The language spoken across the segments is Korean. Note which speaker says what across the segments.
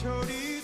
Speaker 1: chorizo.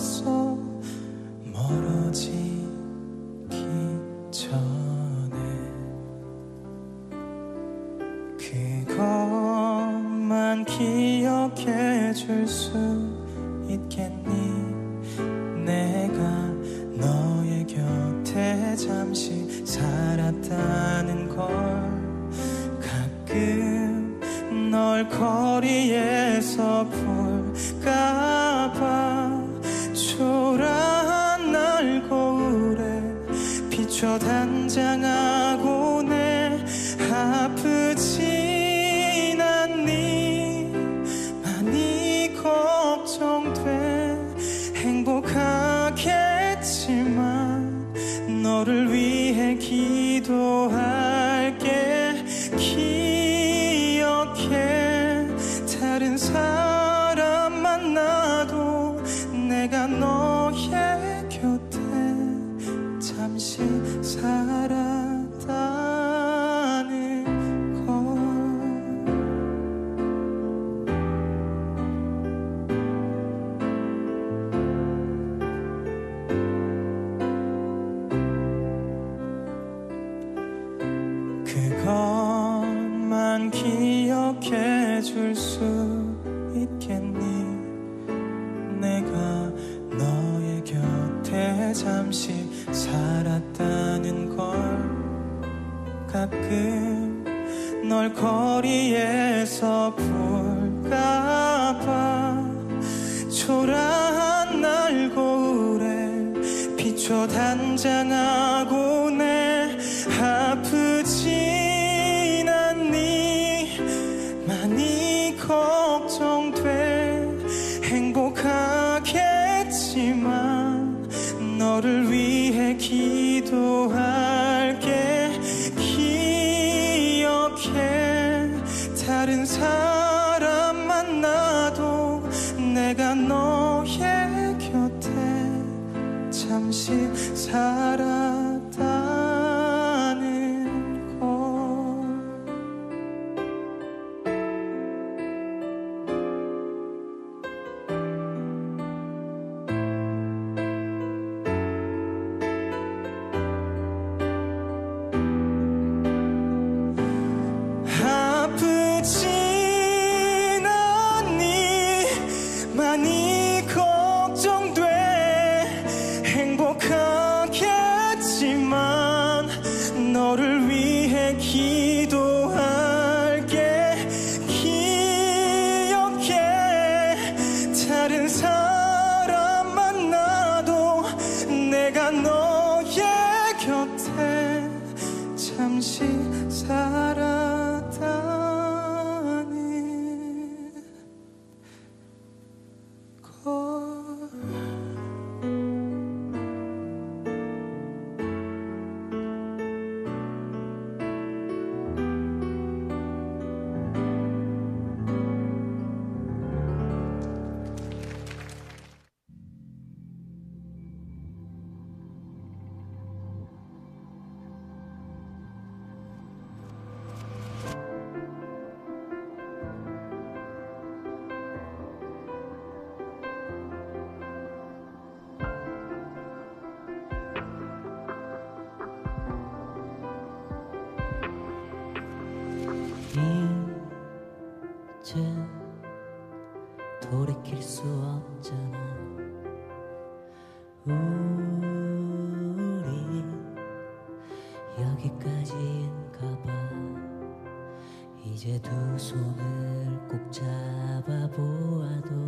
Speaker 1: 벌써
Speaker 2: 멀어지 해줄 수 있겠니 내가 너의 곁에 잠시 살았다는 걸 가끔 널 거.
Speaker 3: 꼭 잡아보아도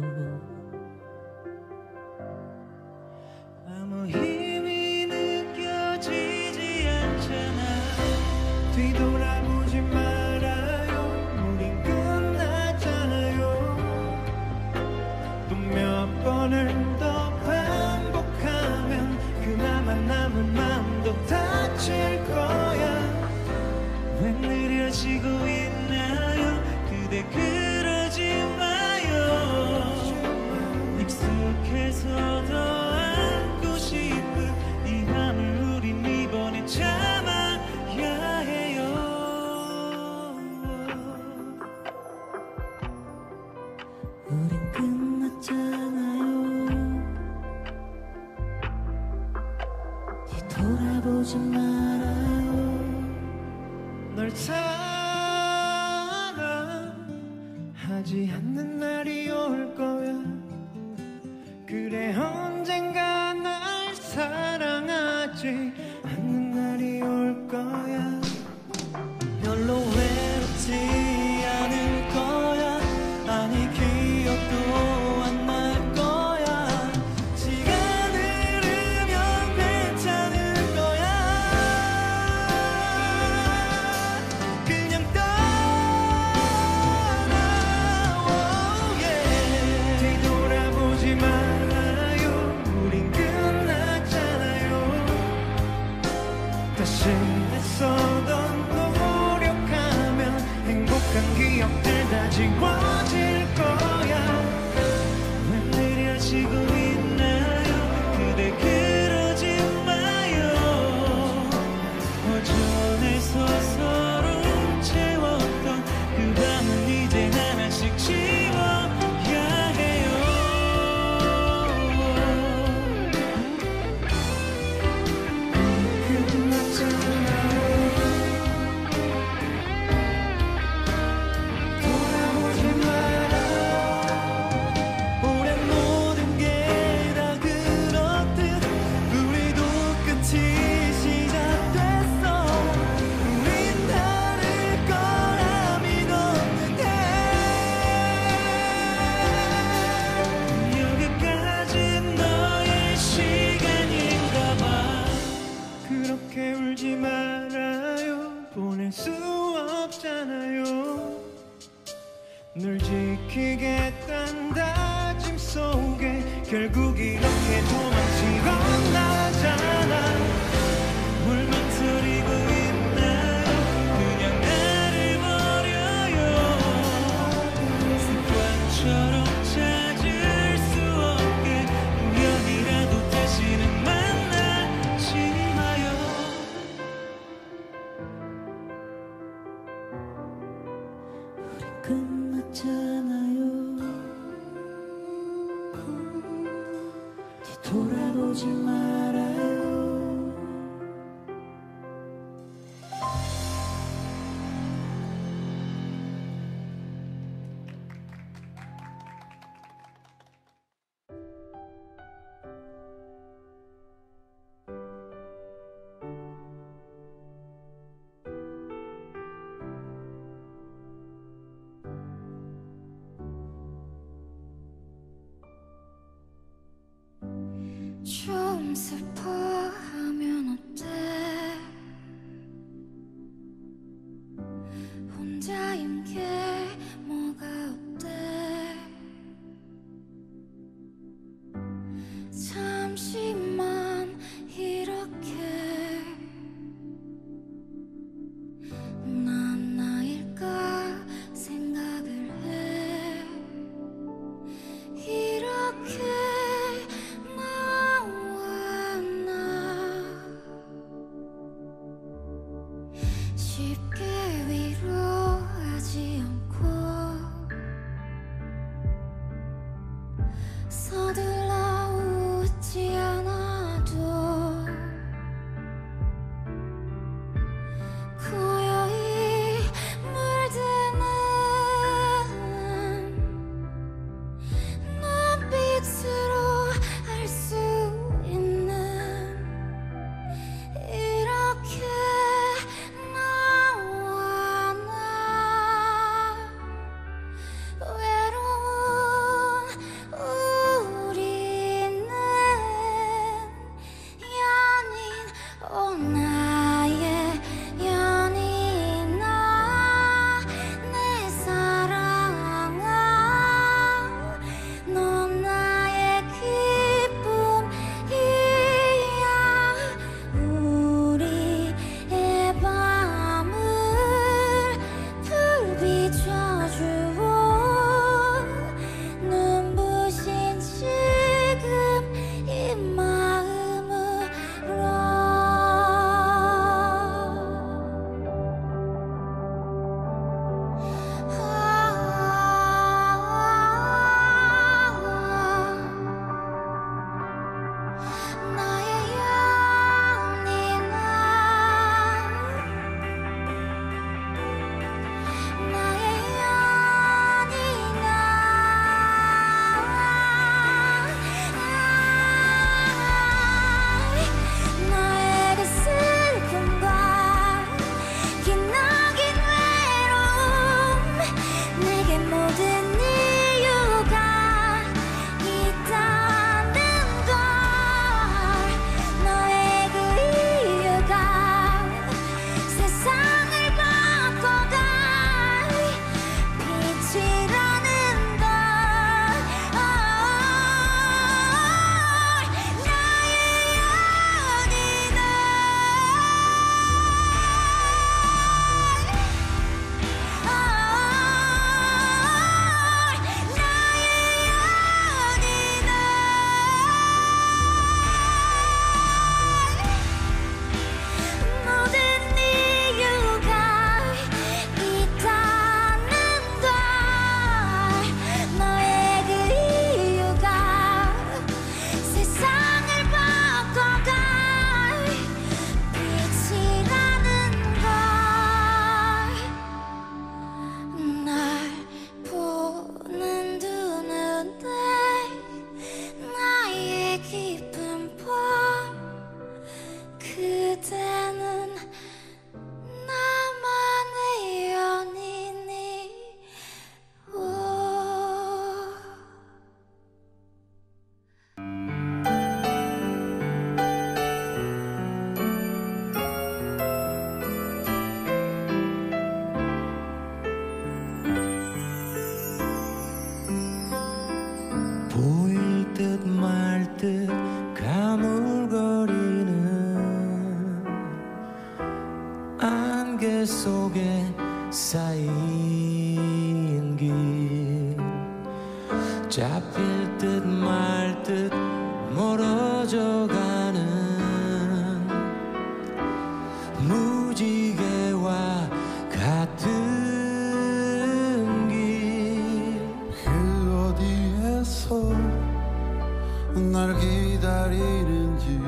Speaker 2: 기다리는지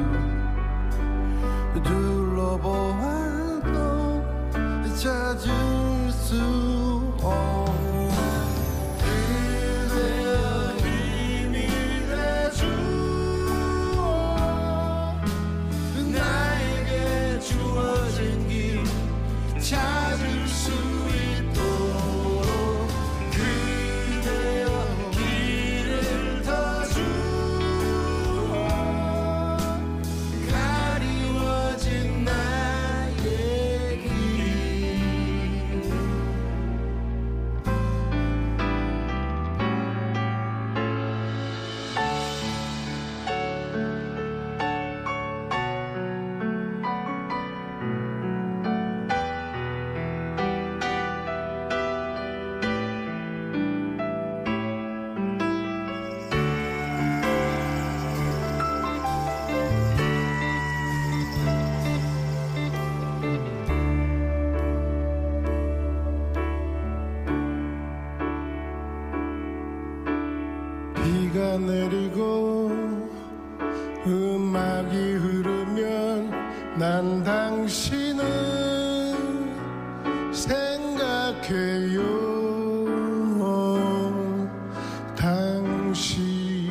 Speaker 4: 둘러보아도 찾은 돼요. 당신이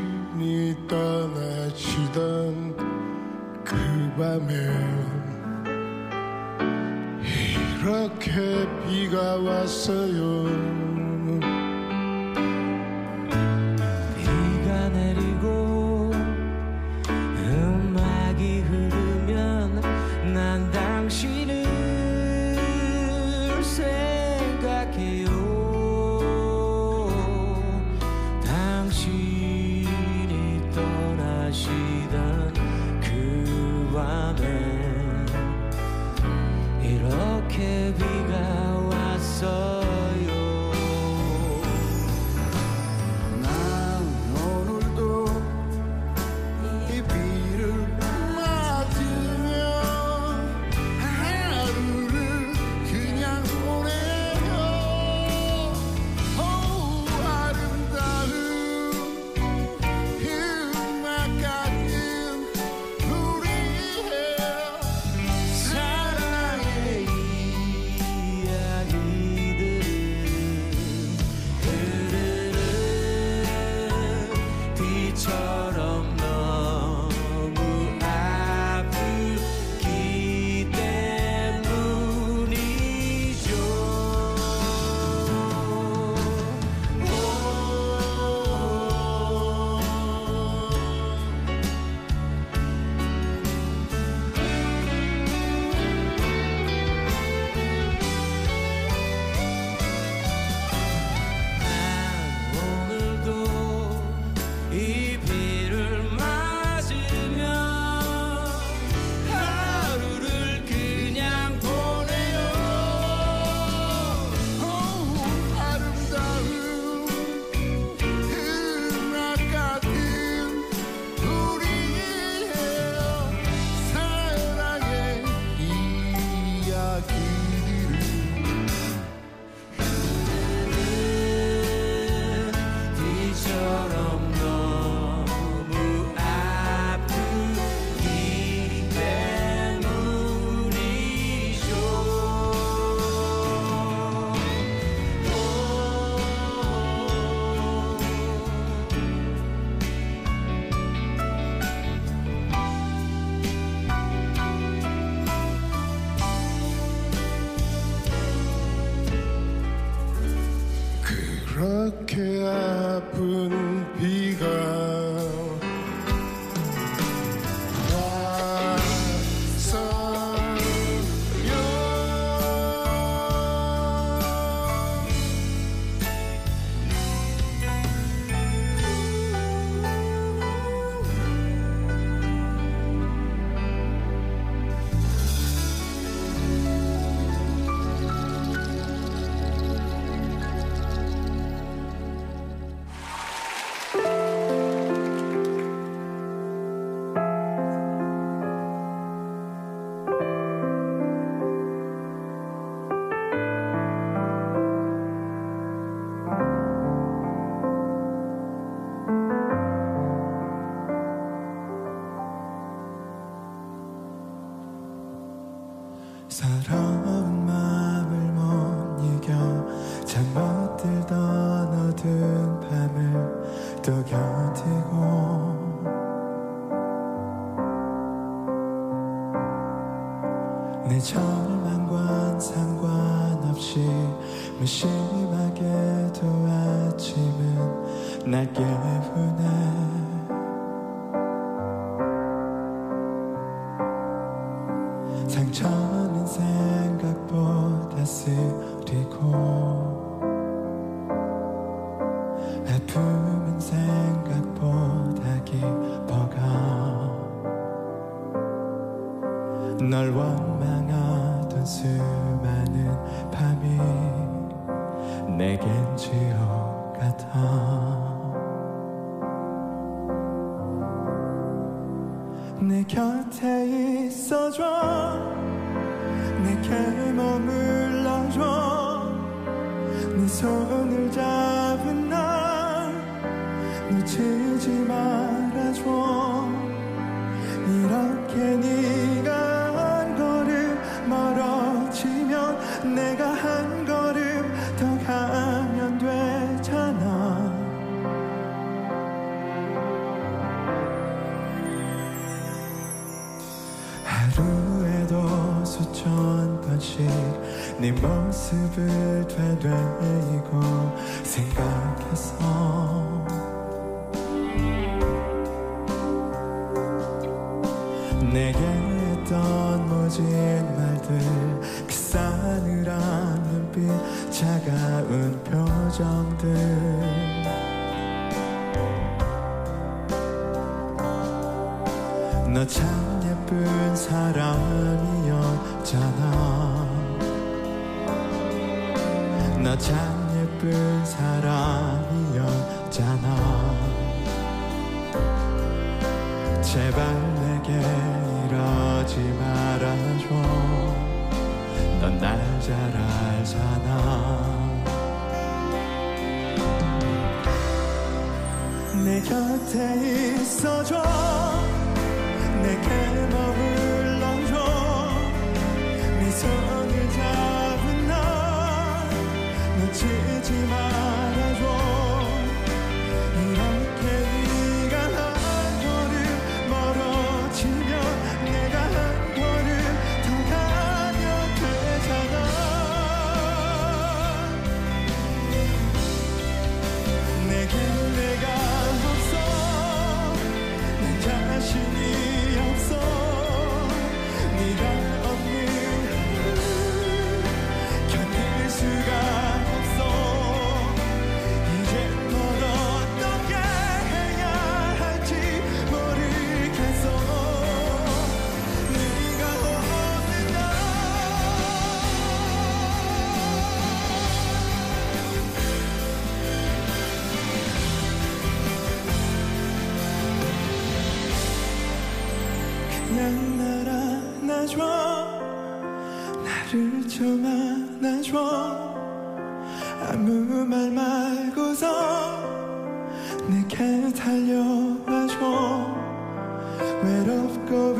Speaker 4: 떠나시던 그 밤에 이렇게 비가 왔어요.
Speaker 5: 그렇게
Speaker 4: 아픈 비가
Speaker 1: 상처는 생각보다 슬 너 참 예쁜 사람이었잖아. 너 참 예쁜 사람이었잖아. 제발 내게 이러지 말아줘. 넌 날 잘 알잖아. 내 곁에 있어줘. 손을 잡은 너 놓치지 마. 안아줘. 나를 좀 안아줘. 아무 말 말고서 내게 달려와줘. 외롭고